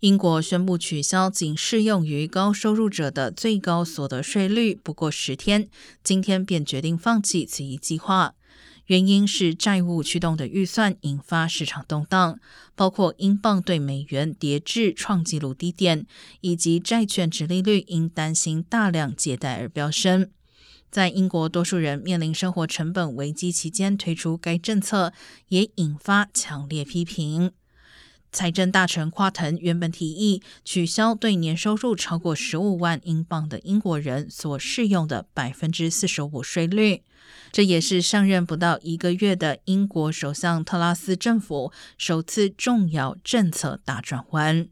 英国宣布取消仅适用于高收入者的最高所得税率，不过十天，今天便决定放弃此一计划。原因是债务驱动的预算引发市场动荡，包括英镑对美元跌至创纪录低点，以及债券值利率因担心大量借贷而飙升。在英国多数人面临生活成本危机期间推出该政策，也引发强烈批评。财政大臣夸腾原本提议取消对年收入超过十五万英镑的英国人所适用的百分之四十五税率，这也是上任不到一个月的英国首相特拉斯政府首次重要政策大转弯。